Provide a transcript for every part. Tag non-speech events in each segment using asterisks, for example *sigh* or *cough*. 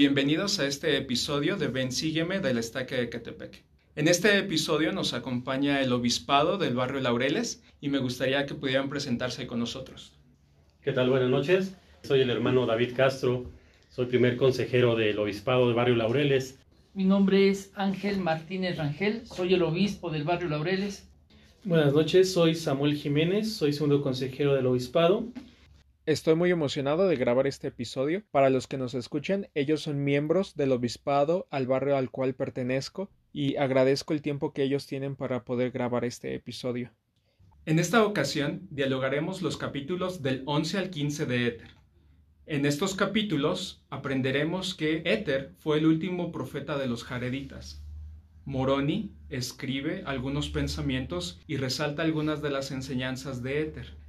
Bienvenidos a este episodio de Ven Sígueme del Estaque de Catepec. En este episodio nos acompaña el obispado del barrio Laureles y me gustaría que pudieran presentarse con nosotros. ¿Qué tal? Buenas noches. Soy el hermano David Castro, soy primer consejero del obispado del barrio Laureles. Mi nombre es Ángel Martínez Rangel, soy el obispo del barrio Laureles. Buenas noches, soy Samuel Jiménez, soy segundo consejero del obispado. Estoy muy emocionado de grabar este episodio. Para los que nos escuchen, ellos son miembros del obispado al barrio al cual pertenezco y agradezco el tiempo que ellos tienen para poder grabar este episodio. En esta ocasión dialogaremos los capítulos del 11 al 15 de Éter. En estos capítulos aprenderemos que Éter fue el último profeta de los Jareditas. Moroni escribe algunos pensamientos y resalta algunas de las enseñanzas de Éter.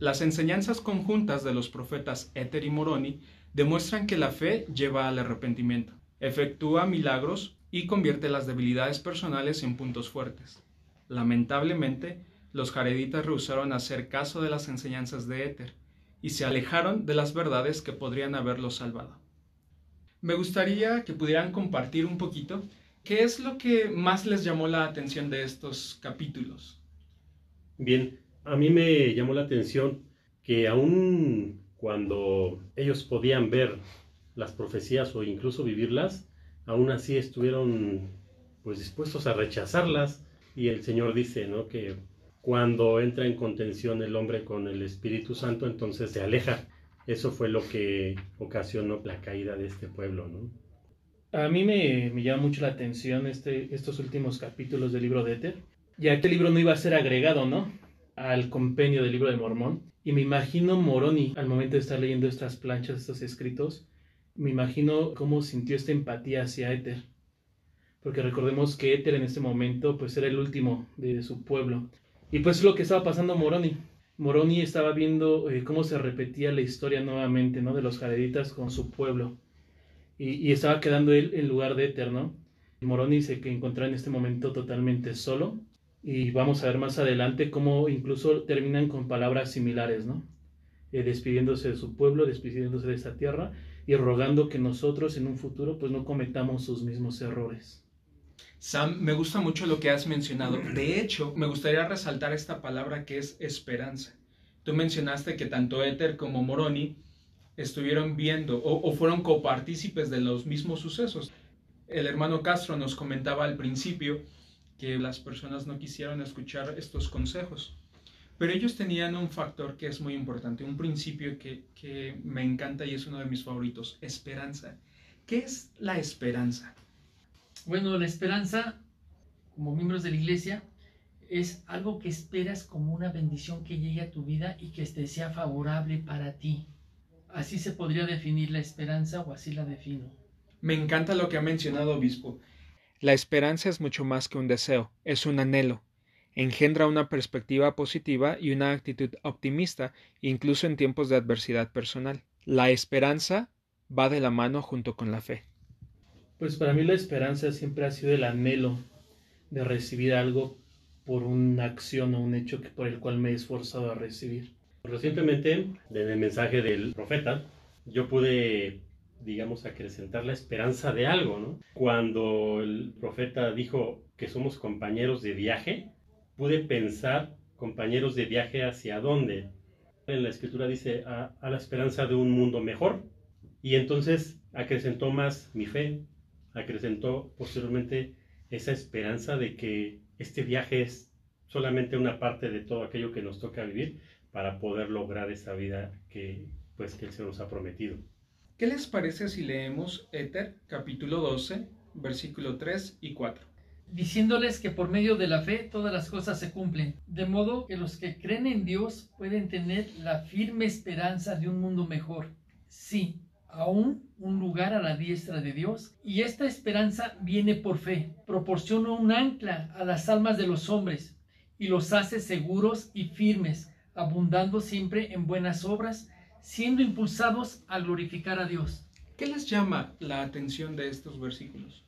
Las enseñanzas conjuntas de los profetas Éter y Moroni demuestran que la fe lleva al arrepentimiento, efectúa milagros y convierte las debilidades personales en puntos fuertes. Lamentablemente, los jareditas rehusaron hacer caso de las enseñanzas de Éter y se alejaron de las verdades que podrían haberlos salvado. Me gustaría que pudieran compartir un poquito qué es lo que más les llamó la atención de estos capítulos. Bien, a mí me llamó la atención que aún cuando ellos podían ver las profecías o incluso vivirlas, aún así estuvieron pues dispuestos a rechazarlas y el Señor dice, ¿no? que cuando entra en contención el hombre con el Espíritu Santo, entonces se aleja. Eso fue lo que ocasionó la caída de este pueblo, ¿no? A mí me, me llama mucho la atención este, estos últimos capítulos del libro de Éter, ya que libro no iba a ser agregado, ¿no? Al compendio del libro de Mormón y me imagino Moroni al momento de estar leyendo estas planchas, estos escritos, me imagino cómo sintió esta empatía hacia Éter. Porque recordemos que Éter en este momento pues era el último de, su pueblo. Y pues es lo que estaba pasando Moroni. Moroni estaba viendo eh, cómo se repetía la historia nuevamente, ¿no? De los jareditas con su pueblo. Y, estaba quedando él en lugar de Éter, ¿no? Moroni se encontraba en este momento totalmente solo y vamos a ver más adelante cómo incluso terminan con palabras similares, ¿no? Eh, despidiéndose de su pueblo, despidiéndose de esta tierra y rogando que nosotros en un futuro pues no cometamos sus mismos errores. Sam, me gusta mucho lo que has mencionado. De hecho, me gustaría resaltar esta palabra que es esperanza. Tú mencionaste que tanto Éter como Moroni estuvieron viendo o, o fueron copartícipes de los mismos sucesos. El hermano Castro nos comentaba al principio que las personas no quisieron escuchar estos consejos. Pero ellos tenían un factor que es muy importante, un principio que, que me encanta y es uno de mis favoritos, esperanza. ¿Qué es la esperanza? Bueno, la esperanza, como miembros de la iglesia, es algo que esperas como una bendición que llegue a tu vida y que te sea favorable para ti. Así se podría definir la esperanza o así la defino. Me encanta lo que ha mencionado obispo. La esperanza es mucho más que un deseo, es un anhelo. Engendra una perspectiva positiva y una actitud optimista, incluso en tiempos de adversidad personal. La esperanza va de la mano junto con la fe. Pues para mí la esperanza siempre ha sido el anhelo de recibir algo por una acción o un hecho que por el cual me he esforzado a recibir. Recientemente, en el mensaje del profeta, yo pude digamos, acrecentar la esperanza de algo, ¿no? Cuando el profeta dijo que somos compañeros de viaje, pude pensar compañeros de viaje hacia dónde. En la escritura dice a, la esperanza de un mundo mejor. Y entonces acrecentó más mi fe, acrecentó posteriormente esa esperanza de que este viaje es solamente una parte de todo aquello que nos toca vivir para poder lograr esa vida que pues que el Señor nos ha prometido. ¿Qué les parece si leemos Éter capítulo 12, versículo 3 y 4? Diciéndoles que por medio de la fe todas las cosas se cumplen, de modo que los que creen en Dios pueden tener la firme esperanza de un mundo mejor. Sí, aún un lugar a la diestra de Dios, y esta esperanza viene por fe, proporciona un ancla a las almas de los hombres y los hace seguros y firmes, abundando siempre en buenas obras siendo impulsados a glorificar a Dios. ¿Qué les llama la atención de estos versículos?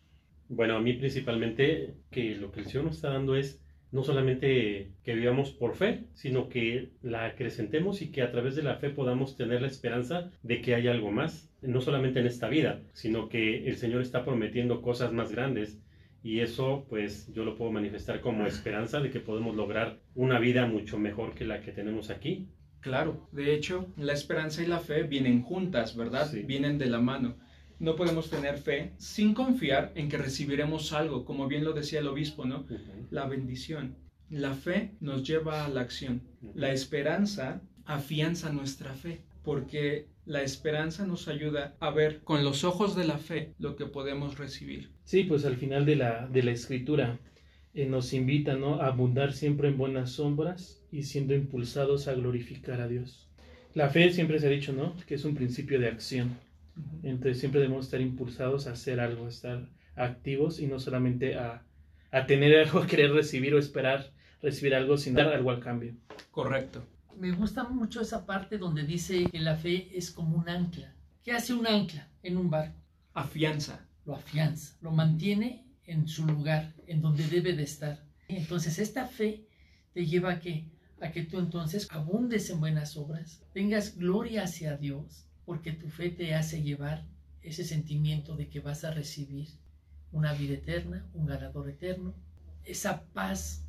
Bueno, a mí principalmente que lo que el Señor nos está dando es no solamente que vivamos por fe, sino que la acrecentemos y que a través de la fe podamos tener la esperanza de que hay algo más, no solamente en esta vida, sino que el Señor está prometiendo cosas más grandes y eso pues yo lo puedo manifestar como esperanza de que podemos lograr una vida mucho mejor que la que tenemos aquí. Claro, de hecho, la esperanza y la fe vienen juntas, ¿verdad? Sí. Vienen de la mano. No podemos tener fe sin confiar en que recibiremos algo, como bien lo decía el obispo, ¿no? La bendición. La fe nos lleva a la acción. La esperanza afianza nuestra fe, porque la esperanza nos ayuda a ver con los ojos de la fe lo que podemos recibir. Sí, pues al final de la, de la escritura eh, nos invita ¿no? a abundar siempre en buenas sombras y siendo impulsados a glorificar a Dios. La fe siempre se ha dicho, ¿no? Que es un principio de acción. Entonces siempre debemos estar impulsados a hacer algo, a estar activos y no solamente a, a tener algo, a *laughs* querer recibir o esperar recibir algo sin dar algo al cambio. Correcto. Me gusta mucho esa parte donde dice que la fe es como un ancla. ¿Qué hace un ancla en un barco? Afianza. Lo afianza, lo mantiene en su lugar, en donde debe de estar. Entonces esta fe te lleva a que, a que tú entonces abundes en buenas obras, tengas gloria hacia Dios, porque tu fe te hace llevar ese sentimiento de que vas a recibir una vida eterna, un ganador eterno, esa paz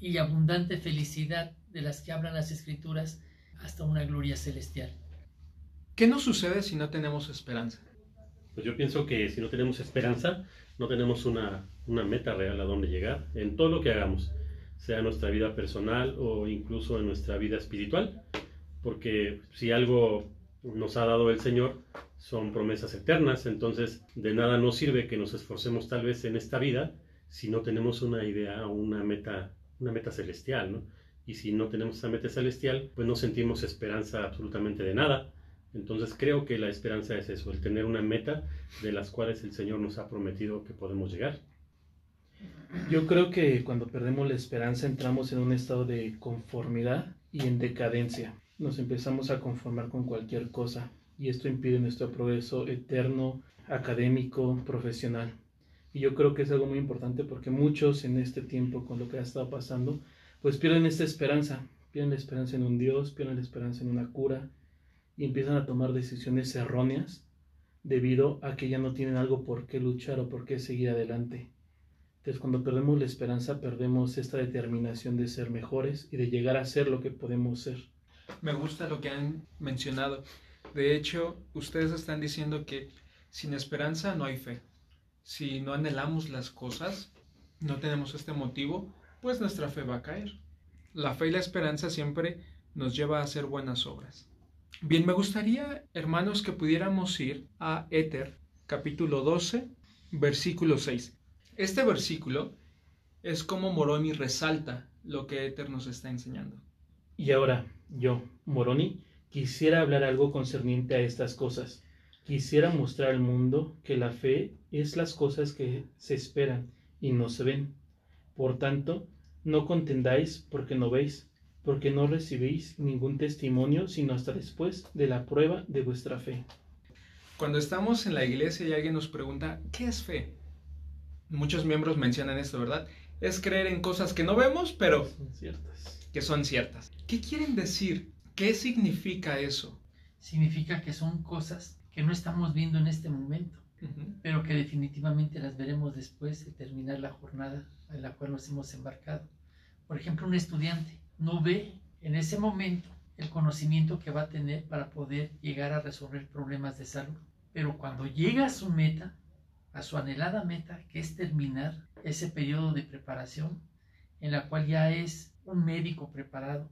y abundante felicidad de las que hablan las escrituras hasta una gloria celestial. ¿Qué nos sucede si no tenemos esperanza? Pues yo pienso que si no tenemos esperanza, no tenemos una, una meta real a dónde llegar en todo lo que hagamos, sea nuestra vida personal o incluso en nuestra vida espiritual, porque si algo nos ha dado el Señor son promesas eternas, entonces de nada nos sirve que nos esforcemos tal vez en esta vida si no tenemos una idea o una meta, una meta celestial, ¿no? Y si no tenemos esa meta celestial, pues no sentimos esperanza absolutamente de nada. Entonces creo que la esperanza es eso, el tener una meta de las cuales el Señor nos ha prometido que podemos llegar. Yo creo que cuando perdemos la esperanza entramos en un estado de conformidad y en decadencia. Nos empezamos a conformar con cualquier cosa y esto impide nuestro progreso eterno, académico, profesional. Y yo creo que es algo muy importante porque muchos en este tiempo con lo que ha estado pasando, pues pierden esta esperanza, pierden la esperanza en un Dios, pierden la esperanza en una cura y empiezan a tomar decisiones erróneas debido a que ya no tienen algo por qué luchar o por qué seguir adelante. Entonces cuando perdemos la esperanza perdemos esta determinación de ser mejores y de llegar a ser lo que podemos ser. Me gusta lo que han mencionado. De hecho, ustedes están diciendo que sin esperanza no hay fe. Si no anhelamos las cosas, no tenemos este motivo, pues nuestra fe va a caer. La fe y la esperanza siempre nos lleva a hacer buenas obras. Bien, me gustaría, hermanos, que pudiéramos ir a Éter, capítulo 12, versículo 6. Este versículo es como Moroni resalta lo que Éter nos está enseñando. Y ahora, yo, Moroni, quisiera hablar algo concerniente a estas cosas. Quisiera mostrar al mundo que la fe es las cosas que se esperan y no se ven. Por tanto, no contendáis porque no veis, porque no recibéis ningún testimonio sino hasta después de la prueba de vuestra fe. Cuando estamos en la iglesia y alguien nos pregunta, ¿qué es fe? Muchos miembros mencionan esto, ¿verdad? Es creer en cosas que no vemos, pero Son ciertas. que son ciertas. ¿Qué quieren decir? ¿Qué significa eso? Significa que son cosas que no estamos viendo en este momento, pero que definitivamente las veremos después de terminar la jornada en la cual nos hemos embarcado. Por ejemplo, un estudiante no ve en ese momento el conocimiento que va a tener para poder llegar a resolver problemas de salud, pero cuando llega a su meta, a su anhelada meta, que es terminar ese periodo de preparación en la cual ya es un médico preparado,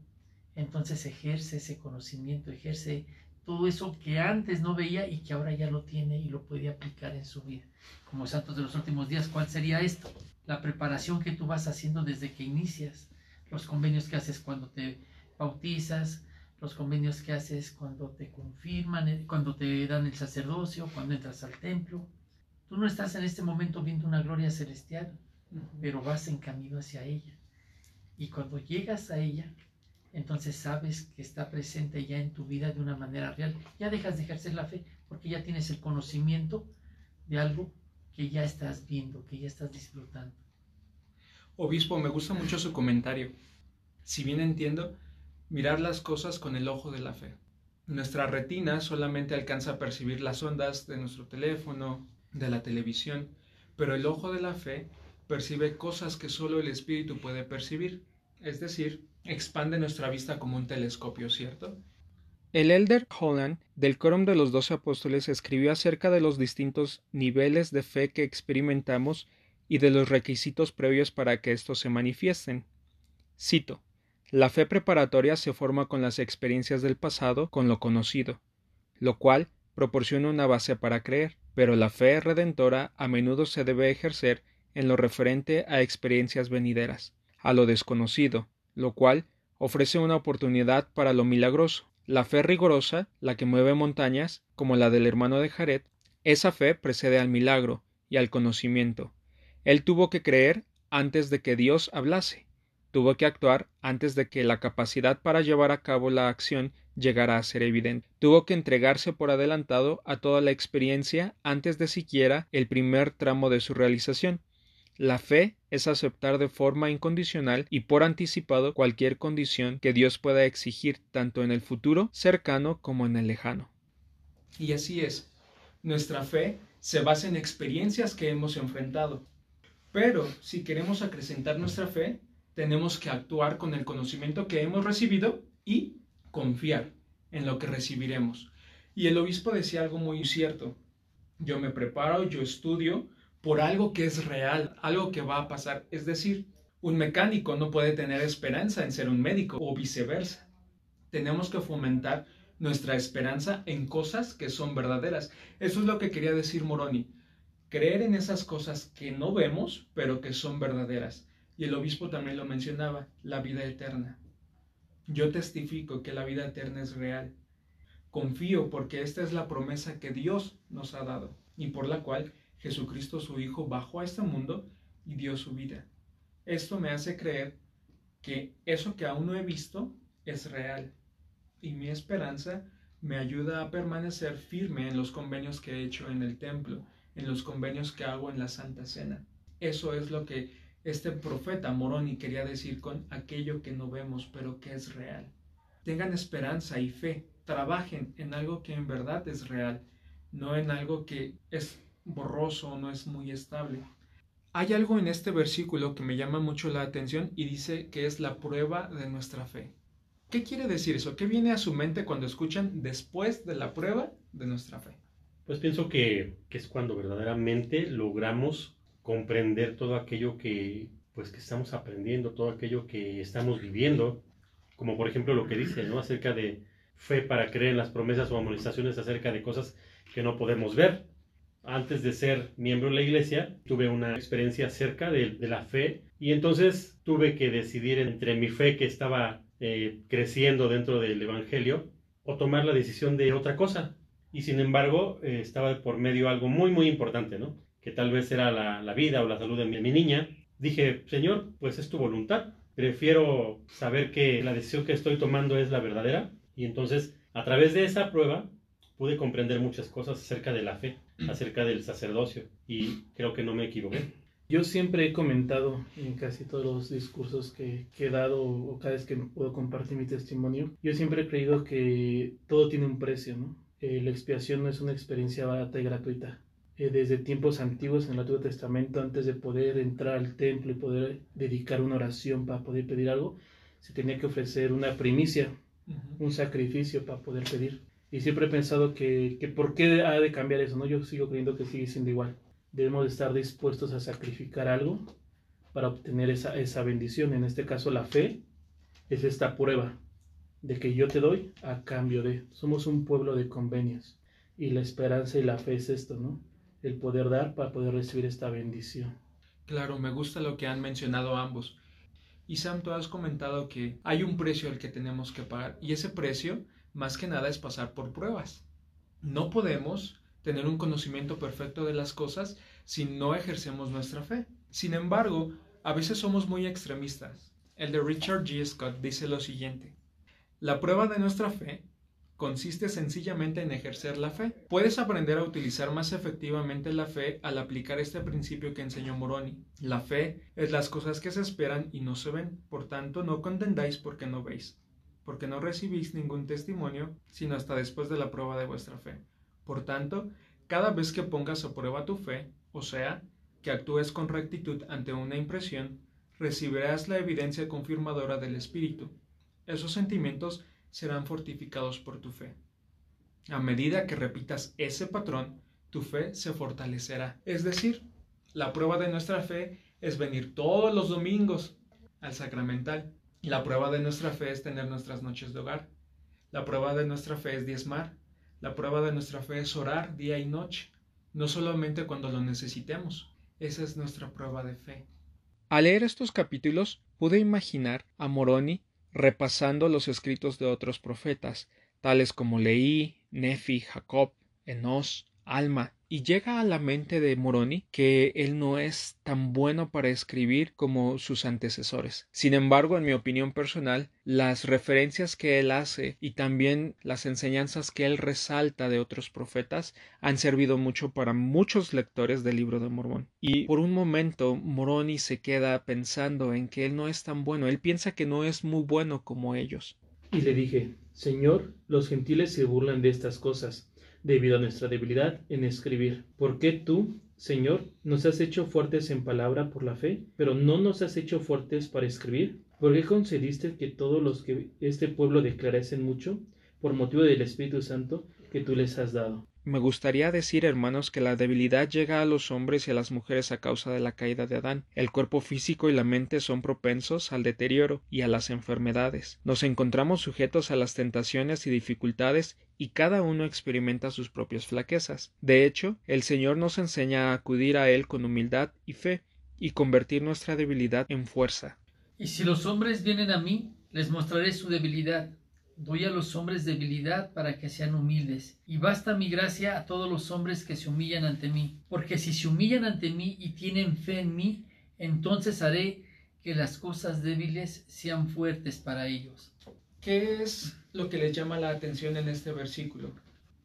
entonces ejerce ese conocimiento, ejerce todo eso que antes no veía y que ahora ya lo tiene y lo puede aplicar en su vida. Como santos de los últimos días, ¿cuál sería esto? La preparación que tú vas haciendo desde que inicias, los convenios que haces cuando te bautizas, los convenios que haces cuando te confirman, eh, cuando te dan el sacerdocio, cuando entras al templo. Tú no estás en este momento viendo una gloria celestial, pero vas en camino hacia ella. Y cuando llegas a ella, entonces sabes que está presente ya en tu vida de una manera real. Ya dejas de ejercer la fe porque ya tienes el conocimiento de algo que ya estás viendo, que ya estás disfrutando. Obispo, me gusta mucho su comentario. Si bien entiendo, mirar las cosas con el ojo de la fe. Nuestra retina solamente alcanza a percibir las ondas de nuestro teléfono, de la televisión, pero el ojo de la fe percibe cosas que solo el espíritu puede percibir, es decir, expande nuestra vista como un telescopio, ¿cierto? El elder Holland del Quórum de los Doce Apóstoles escribió acerca de los distintos niveles de fe que experimentamos y de los requisitos previos para que estos se manifiesten. Cito La fe preparatoria se forma con las experiencias del pasado con lo conocido, lo cual proporciona una base para creer, pero la fe redentora a menudo se debe ejercer en lo referente a experiencias venideras, a lo desconocido, lo cual ofrece una oportunidad para lo milagroso. La fe rigurosa, la que mueve montañas, como la del hermano de Jared, esa fe precede al milagro y al conocimiento. Él tuvo que creer antes de que Dios hablase, tuvo que actuar antes de que la capacidad para llevar a cabo la acción llegara a ser evidente. Tuvo que entregarse por adelantado a toda la experiencia antes de siquiera el primer tramo de su realización. La fe es aceptar de forma incondicional y por anticipado cualquier condición que Dios pueda exigir tanto en el futuro cercano como en el lejano. Y así es. Nuestra fe se basa en experiencias que hemos enfrentado. Pero si queremos acrecentar nuestra fe, tenemos que actuar con el conocimiento que hemos recibido y confiar en lo que recibiremos. Y el obispo decía algo muy cierto. Yo me preparo, yo estudio, por algo que es real, algo que va a pasar. Es decir, un mecánico no puede tener esperanza en ser un médico o viceversa. Tenemos que fomentar nuestra esperanza en cosas que son verdaderas. Eso es lo que quería decir Moroni. Creer en esas cosas que no vemos, pero que son verdaderas. Y el obispo también lo mencionaba, la vida eterna. Yo testifico que la vida eterna es real. Confío porque esta es la promesa que Dios nos ha dado y por la cual Jesucristo su Hijo bajó a este mundo y dio su vida. Esto me hace creer que eso que aún no he visto es real y mi esperanza me ayuda a permanecer firme en los convenios que he hecho en el templo, en los convenios que hago en la Santa Cena. Eso es lo que este profeta Moroni quería decir con aquello que no vemos pero que es real. Tengan esperanza y fe, trabajen en algo que en verdad es real, no en algo que es borroso, no es muy estable. Hay algo en este versículo que me llama mucho la atención y dice que es la prueba de nuestra fe. ¿Qué quiere decir eso? ¿Qué viene a su mente cuando escuchan después de la prueba de nuestra fe? Pues pienso que, es cuando verdaderamente logramos comprender todo aquello que, pues, que estamos aprendiendo, todo aquello que estamos viviendo, como por ejemplo lo que dice, ¿no? Acerca de fe para creer en las promesas o amonestaciones acerca de cosas que no podemos ver antes de ser miembro de la iglesia, tuve una experiencia acerca de, la fe y entonces tuve que decidir entre mi fe que estaba eh, creciendo dentro del Evangelio o tomar la decisión de otra cosa. Y sin embargo, eh, estaba por medio algo muy, muy importante, ¿no? Que tal vez era la, vida o la salud de mi, mi niña. Dije, Señor, pues es tu voluntad. Prefiero saber que la decisión que estoy tomando es la verdadera. Y entonces, a través de esa prueba, pude comprender muchas cosas acerca de la fe, acerca del sacerdocio, y creo que no me equivoqué. Yo siempre he comentado en casi todos los discursos que, he dado o cada vez que puedo compartir mi testimonio, yo siempre he creído que todo tiene un precio, ¿no? Eh, la expiación no es una experiencia barata y gratuita. Eh, desde tiempos antiguos en el Antiguo Testamento, antes de poder entrar al templo y poder dedicar una oración para poder pedir algo, se tenía que ofrecer una primicia, un sacrificio para poder pedir. Y siempre he pensado que, que por qué ha de cambiar eso, ¿no? Yo sigo creyendo que sigue siendo igual. Debemos de estar dispuestos a sacrificar algo para obtener esa, esa bendición. En este caso, la fe es esta prueba de que yo te doy a cambio de. Somos un pueblo de convenios. Y la esperanza y la fe es esto, ¿no? El poder dar para poder recibir esta bendición. Claro, me gusta lo que han mencionado ambos. Y Sam, tú has comentado que hay un precio al que tenemos que pagar. Y ese precio más que nada es pasar por pruebas. No podemos tener un conocimiento perfecto de las cosas si no ejercemos nuestra fe. Sin embargo, a veces somos muy extremistas. El de Richard G. Scott dice lo siguiente. La prueba de nuestra fe consiste sencillamente en ejercer la fe. Puedes aprender a utilizar más efectivamente la fe al aplicar este principio que enseñó Moroni. La fe es las cosas que se esperan y no se ven, por tanto no contendáis porque no veis. porque no recibís ningún testimonio, sino hasta después de la prueba de vuestra fe. Por tanto, cada vez que pongas a prueba tu fe, o sea, que actúes con rectitud ante una impresión, recibirás la evidencia confirmadora del Espíritu. Esos sentimientos serán fortificados por tu fe. A medida que repitas ese patrón, tu fe se fortalecerá. Es decir, la prueba de nuestra fe es venir todos los domingos al sacramental. La prueba de nuestra fe es tener nuestras noches de hogar. La prueba de nuestra fe es diezmar. La prueba de nuestra fe es orar día y noche, no solamente cuando lo necesitemos. Esa es nuestra prueba de fe. Al leer estos capítulos pude imaginar a Moroni repasando los escritos de otros profetas, tales como Leí, Nefi, Jacob, Enos, Alma, y llega a la mente de Moroni que él no es tan bueno para escribir como sus antecesores. Sin embargo, en mi opinión personal, las referencias que él hace y también las enseñanzas que él resalta de otros profetas han servido mucho para muchos lectores del libro de Mormón. Y por un momento Moroni se queda pensando en que él no es tan bueno, él piensa que no es muy bueno como ellos. Y le dije, Señor, los gentiles se burlan de estas cosas debido a nuestra debilidad en escribir. ¿Por qué tú, Señor, nos has hecho fuertes en palabra por la fe, pero no nos has hecho fuertes para escribir? ¿Por qué concediste que todos los que este pueblo declarasen mucho, por motivo del Espíritu Santo, que tú les has dado? Me gustaría decir, hermanos, que la debilidad llega a los hombres y a las mujeres a causa de la caída de Adán. El cuerpo físico y la mente son propensos al deterioro y a las enfermedades. Nos encontramos sujetos a las tentaciones y dificultades y cada uno experimenta sus propias flaquezas. De hecho, el Señor nos enseña a acudir a Él con humildad y fe y convertir nuestra debilidad en fuerza. Y si los hombres vienen a mí, les mostraré su debilidad Doy a los hombres debilidad para que sean humildes, y basta mi gracia a todos los hombres que se humillan ante mí, porque si se humillan ante mí y tienen fe en mí, entonces haré que las cosas débiles sean fuertes para ellos. ¿Qué es lo que les llama la atención en este versículo?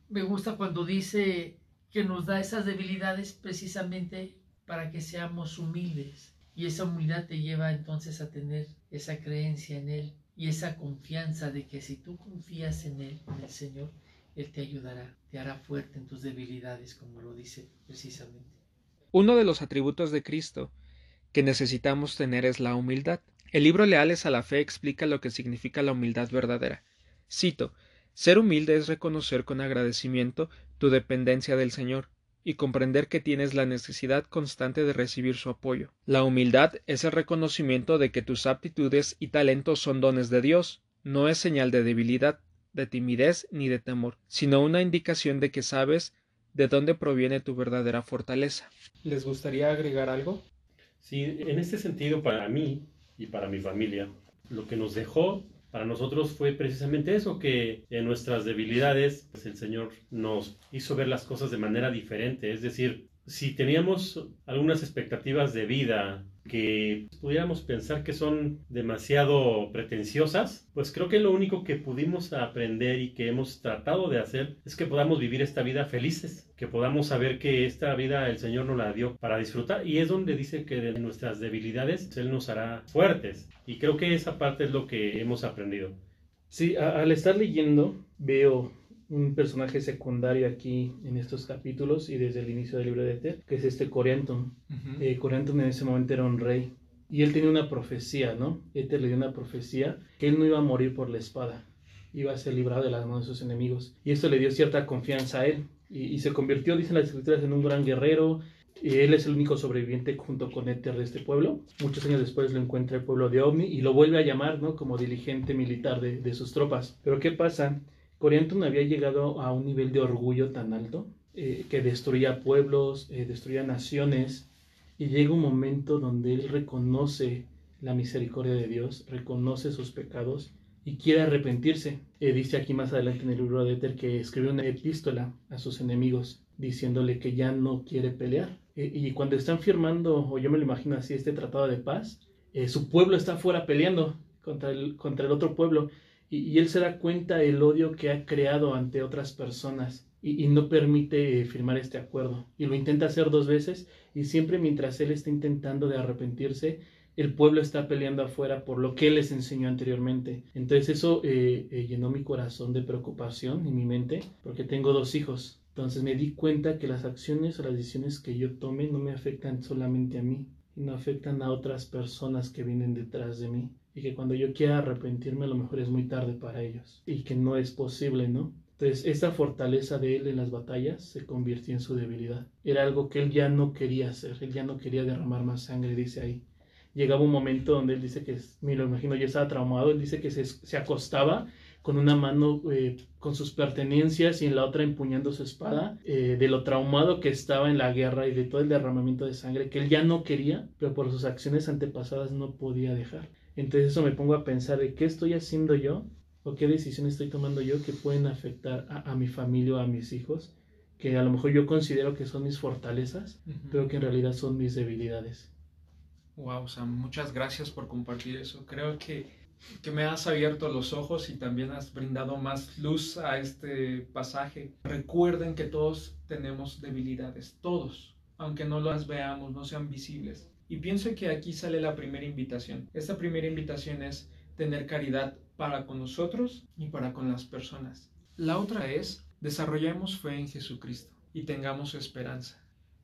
Me gusta cuando dice que nos da esas debilidades precisamente para que seamos humildes. Y esa humildad te lleva entonces a tener esa creencia en Él, y esa confianza de que si tú confías en Él, en el Señor, Él te ayudará, te hará fuerte en tus debilidades, como lo dice precisamente. Uno de los atributos de Cristo que necesitamos tener es la humildad. El libro Leales a la Fe explica lo que significa la humildad verdadera. Cito, ser humilde es reconocer con agradecimiento tu dependencia del Señor, y comprender que tienes la necesidad constante de recibir su apoyo. La humildad es el reconocimiento de que tus aptitudes y talentos son dones de Dios, no es señal de debilidad, de timidez ni de temor, sino una indicación de que sabes de dónde proviene tu verdadera fortaleza. ¿Les gustaría agregar algo? Sí, en este sentido, para mí y para mi familia, lo que nos dejó para nosotros fue precisamente eso, que en nuestras debilidades pues, el Señor nos hizo ver las cosas de manera diferente. Es decir, si teníamos algunas expectativas de vida que pudiéramos pensar que son demasiado pretenciosas, pues creo que lo único que pudimos aprender y que hemos tratado de hacer es que podamos vivir esta vida felices, que podamos saber que esta vida el Señor nos la dio para disfrutar y es donde dice que de nuestras debilidades Él nos hará fuertes y creo que esa parte es lo que hemos aprendido. Sí, al estar leyendo veo un personaje secundario aquí en estos capítulos y desde el inicio del libro de Ether, que es este Corianton. Uh en ese momento era un rey y él tenía una profecía, ¿no? Ether le dio una profecía que él no iba a morir por la espada, iba a ser librado de las manos de sus enemigos. Y esto le dio cierta confianza a él y, se convirtió, dicen las escrituras, en un gran guerrero. Y él es el único sobreviviente junto con Ether de este pueblo. Muchos años después lo encuentra el pueblo de Omni y lo vuelve a llamar, ¿no? Como dirigente militar de, de sus tropas. Pero ¿qué pasa? Corianton había llegado a un nivel de orgullo tan alto eh, que destruía pueblos, eh, destruía naciones, y llega un momento donde él reconoce la misericordia de Dios, reconoce sus pecados y quiere arrepentirse. Eh, dice aquí más adelante en el libro de Éter que escribió una epístola a sus enemigos diciéndole que ya no quiere pelear. y cuando están firmando, o yo me lo imagino así, este tratado de paz, su pueblo está fuera peleando contra el, contra el otro pueblo y, él se da cuenta del odio que ha creado ante otras personas y, no permite firmar este acuerdo. Y lo intenta hacer dos veces y siempre mientras él está intentando de arrepentirse, el pueblo está peleando afuera por lo que les enseñó anteriormente. Entonces eso eh, eh, llenó mi corazón de preocupación y mi mente, porque tengo dos hijos. Entonces me di cuenta que las acciones o las decisiones que yo tome no me afectan solamente a mí, no afectan a otras personas que vienen detrás de mí. Y que cuando yo quiera arrepentirme a lo mejor es muy tarde para ellos. Y que no es posible, ¿no? Entonces, esa fortaleza de él en las batallas se convirtió en su debilidad. Era algo que él ya no quería hacer, él ya no quería derramar más sangre, dice ahí. Llegaba un momento donde él dice que, me lo imagino, yo estaba traumado, él dice que se, acostaba con una mano eh, con sus pertenencias y en la otra empuñando su espada, eh, de lo traumado que estaba en la guerra y de todo el derramamiento de sangre que él ya no quería, pero por sus acciones antepasadas no podía dejar. Entonces eso me pongo a pensar de qué estoy haciendo yo o qué decisiones estoy tomando yo que pueden afectar a, mi familia o a mis hijos, que a lo mejor yo considero que son mis fortalezas, pero que en realidad son mis debilidades. Wow, Sam, muchas gracias por compartir eso. Creo que, que me has abierto los ojos y también has brindado más luz a este pasaje. Recuerden que todos tenemos debilidades, todos, aunque no las veamos, no sean visibles. Y pienso que aquí sale la primera invitación. Esta primera invitación es tener caridad para con nosotros y para con las personas. La otra es desarrollemos fe en Jesucristo y tengamos esperanza.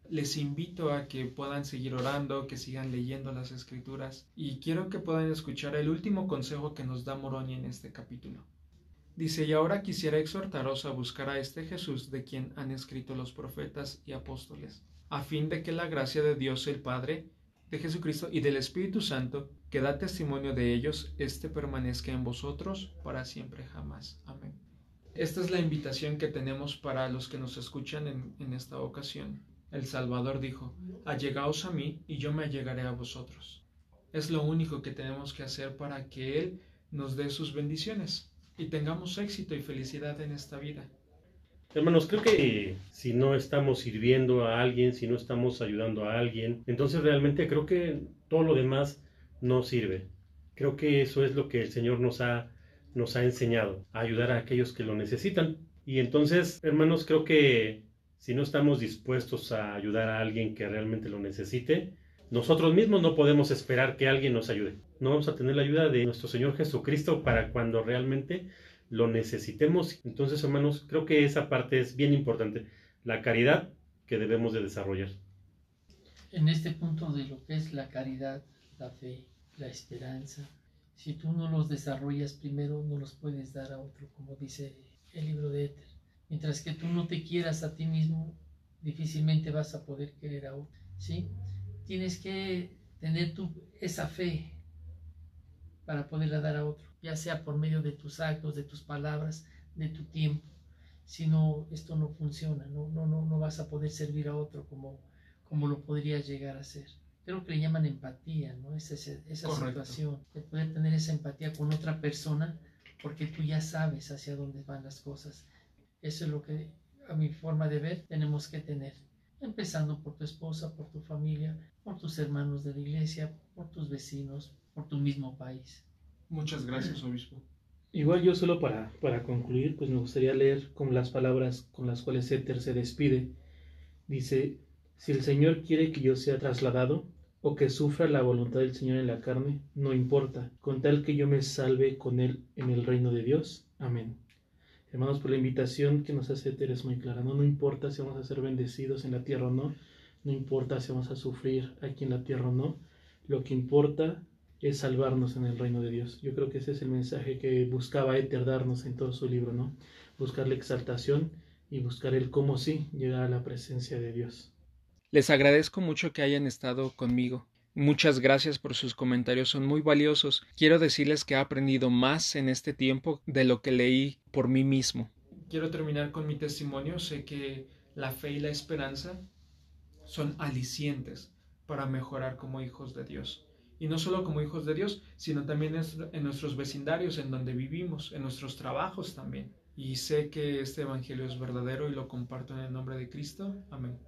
Les invito a que puedan seguir orando, que sigan leyendo las escrituras y quiero que puedan escuchar el último consejo que nos da Moroni en este capítulo. Dice, y ahora quisiera exhortaros a buscar a este Jesús de quien han escrito los profetas y apóstoles, a fin de que la gracia de Dios el Padre de Jesucristo y del Espíritu Santo, que da testimonio de ellos, éste permanezca en vosotros para siempre jamás. Amén. Esta es la invitación que tenemos para los que nos escuchan en, en esta ocasión. El Salvador dijo, Allegaos a mí y yo me allegaré a vosotros. Es lo único que tenemos que hacer para que Él nos dé sus bendiciones y tengamos éxito y felicidad en esta vida. Hermanos, creo que si no estamos sirviendo a alguien, si no estamos ayudando a alguien, entonces realmente creo que todo lo demás no sirve. Creo que eso es lo que el Señor nos ha, nos ha enseñado, a ayudar a aquellos que lo necesitan. Y entonces, hermanos, creo que si no estamos dispuestos a ayudar a alguien que realmente lo necesite, nosotros mismos no podemos esperar que alguien nos ayude. No vamos a tener la ayuda de nuestro Señor Jesucristo para cuando realmente lo necesitemos. Entonces, hermanos, creo que esa parte es bien importante, la caridad que debemos de desarrollar. En este punto de lo que es la caridad, la fe, la esperanza, si tú no los desarrollas primero, no los puedes dar a otro, como dice el libro de Éter. Mientras que tú no te quieras a ti mismo, difícilmente vas a poder querer a otro, ¿sí? Tienes que tener tu, esa fe para poderla dar a otro ya sea por medio de tus actos, de tus palabras, de tu tiempo. Si no, esto no funciona, no, no, no, no vas a poder servir a otro como, como lo podrías llegar a ser. Creo que le llaman empatía, ¿no? Esa, esa situación, de poder tener esa empatía con otra persona porque tú ya sabes hacia dónde van las cosas. Eso es lo que, a mi forma de ver, tenemos que tener. Empezando por tu esposa, por tu familia, por tus hermanos de la iglesia, por tus vecinos, por tu mismo país. Muchas gracias, obispo. Igual yo solo para, para concluir, pues me gustaría leer con las palabras con las cuales Éter se despide. Dice, si el Señor quiere que yo sea trasladado o que sufra la voluntad del Señor en la carne, no importa, con tal que yo me salve con Él en el reino de Dios. Amén. Hermanos, por la invitación que nos hace Éter es muy clara. No, no importa si vamos a ser bendecidos en la tierra o no, no importa si vamos a sufrir aquí en la tierra o no, lo que importa es salvarnos en el reino de Dios. Yo creo que ese es el mensaje que buscaba Éter darnos en todo su libro, ¿no? Buscar la exaltación y buscar el cómo sí llegar a la presencia de Dios. Les agradezco mucho que hayan estado conmigo. Muchas gracias por sus comentarios, son muy valiosos. Quiero decirles que he aprendido más en este tiempo de lo que leí por mí mismo. Quiero terminar con mi testimonio. Sé que la fe y la esperanza son alicientes para mejorar como hijos de Dios y no solo como hijos de Dios, sino también en nuestros vecindarios, en donde vivimos, en nuestros trabajos también. Y sé que este Evangelio es verdadero y lo comparto en el nombre de Cristo. Amén.